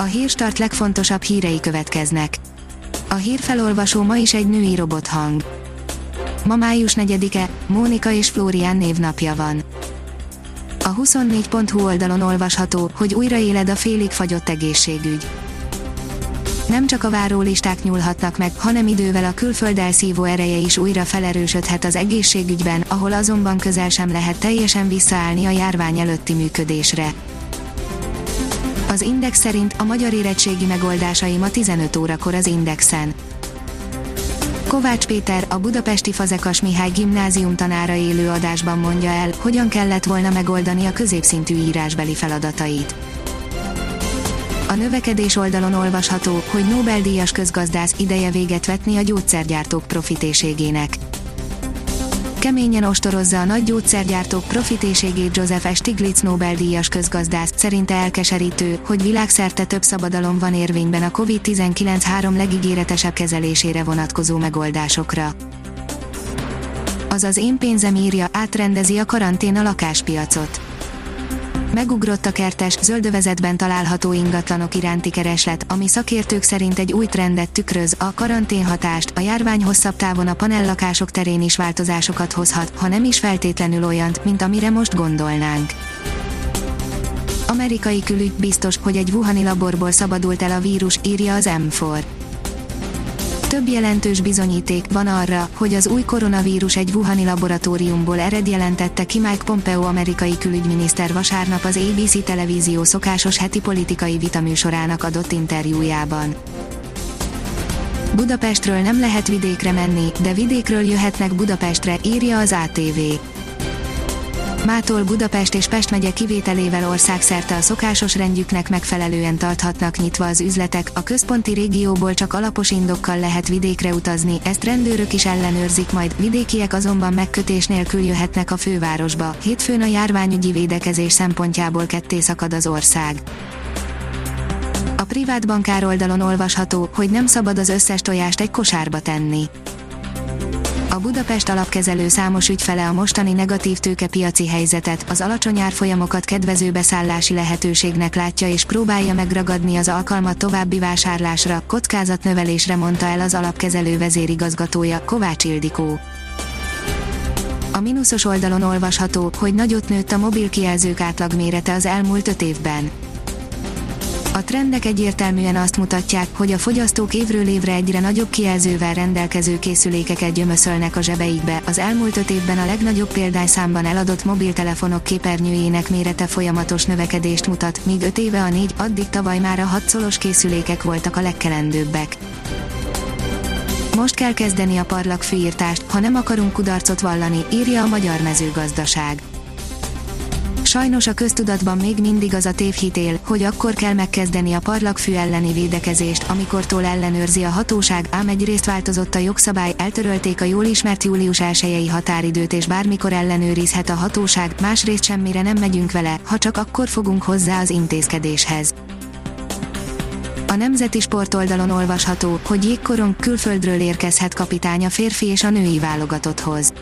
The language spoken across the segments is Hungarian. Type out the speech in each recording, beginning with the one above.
A hírstart legfontosabb hírei következnek. A hírfelolvasó ma is egy női robothang. Ma május 4-e, Mónika és Flórián névnapja van. A 24.hu oldalon olvasható, hogy újraéled a félig fagyott egészségügy. Nem csak a várólisták nyúlhatnak meg, hanem idővel a külföld elszívó ereje is újra felerősödhet az egészségügyben, ahol azonban közel sem lehet teljesen visszaállni a járvány előtti működésre. Az Index szerint a magyar érettségi megoldásai ma 15 órakor az Indexen. Kovács Péter, a budapesti Fazekas Mihály gimnázium tanára élő adásban mondja el, hogyan kellett volna megoldani a középszintű írásbeli feladatait. A növekedés oldalon olvasható, hogy Nobel-díjas közgazdász ideje véget vetni a gyógyszergyártók profitéségének keményen ostorozza a nagy gyógyszergyártók profitéségét Joseph Stiglitz Nobel-díjas közgazdász, szerinte elkeserítő, hogy világszerte több szabadalom van érvényben a COVID-19 három legígéretesebb kezelésére vonatkozó megoldásokra. Azaz én pénzem írja, átrendezi a karantén a lakáspiacot Megugrott a kertes, zöldövezetben található ingatlanok iránti kereslet, ami szakértők szerint egy új trendet tükröz, a karanténhatást, a járvány hosszabb távon a panellakások terén is változásokat hozhat, ha nem is feltétlenül olyant, mint amire most gondolnánk. Amerikai külügy biztos, hogy egy Wuhani laborból szabadult el a vírus, írja az M4. Több jelentős bizonyíték van arra, hogy az új koronavírus egy Wuhani laboratóriumból ered jelentette ki Mike Pompeo amerikai külügyminiszter vasárnap az ABC televízió szokásos heti politikai vitaműsorának adott interjújában. Budapestről nem lehet vidékre menni, de vidékről jöhetnek Budapestre, írja az ATV. Mától Budapest és Pest megye kivételével országszerte a szokásos rendjüknek megfelelően tarthatnak nyitva az üzletek, a központi régióból csak alapos indokkal lehet vidékre utazni, ezt rendőrök is ellenőrzik majd, vidékiek azonban megkötés nélkül jöhetnek a fővárosba. Hétfőn a járványügyi védekezés szempontjából ketté szakad az ország. A privát bankár oldalon olvasható, hogy nem szabad az összes tojást egy kosárba tenni a Budapest alapkezelő számos ügyfele a mostani negatív tőkepiaci helyzetet, az alacsony árfolyamokat kedvező beszállási lehetőségnek látja és próbálja megragadni az alkalmat további vásárlásra, kockázatnövelésre mondta el az alapkezelő vezérigazgatója, Kovács Ildikó. A mínuszos oldalon olvasható, hogy nagyot nőtt a mobil kijelzők átlagmérete az elmúlt öt évben a trendek egyértelműen azt mutatják, hogy a fogyasztók évről évre egyre nagyobb kijelzővel rendelkező készülékeket gyömöszölnek a zsebeikbe. Az elmúlt öt évben a legnagyobb példányszámban eladott mobiltelefonok képernyőjének mérete folyamatos növekedést mutat, míg öt éve a négy, addig tavaly már a hatszolos készülékek voltak a legkelendőbbek. Most kell kezdeni a parlag fűírtást, ha nem akarunk kudarcot vallani, írja a Magyar Mezőgazdaság Sajnos a köztudatban még mindig az a tévhitél, hogy akkor kell megkezdeni a parlagfű elleni védekezést, amikortól ellenőrzi a hatóság, ám egyrészt változott a jogszabály, eltörölték a jól ismert július 1 határidőt és bármikor ellenőrizhet a hatóság, másrészt semmire nem megyünk vele, ha csak akkor fogunk hozzá az intézkedéshez. A Nemzeti Sportoldalon olvasható, hogy jégkorong külföldről érkezhet kapitány a férfi és a női válogatotthoz.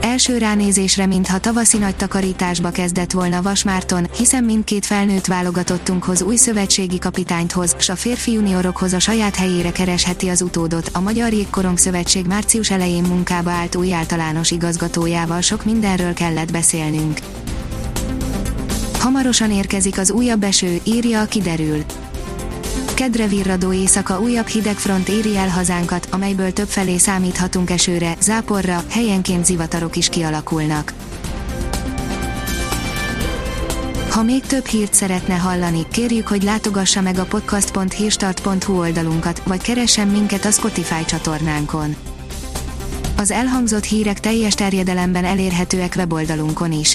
Első ránézésre mintha tavaszi nagy takarításba kezdett volna Vasmárton, hiszen mindkét felnőtt válogatottunkhoz új szövetségi kapitányt hoz, s a férfi juniorokhoz a saját helyére keresheti az utódot. A Magyar Jégkorong Szövetség március elején munkába állt új általános igazgatójával sok mindenről kellett beszélnünk. Hamarosan érkezik az újabb eső, írja a kiderül kedre virradó éjszaka újabb hidegfront éri el hazánkat, amelyből többfelé számíthatunk esőre, záporra, helyenként zivatarok is kialakulnak. Ha még több hírt szeretne hallani, kérjük, hogy látogassa meg a podcast.hírstart.hu oldalunkat, vagy keressen minket a Spotify csatornánkon. Az elhangzott hírek teljes terjedelemben elérhetőek weboldalunkon is.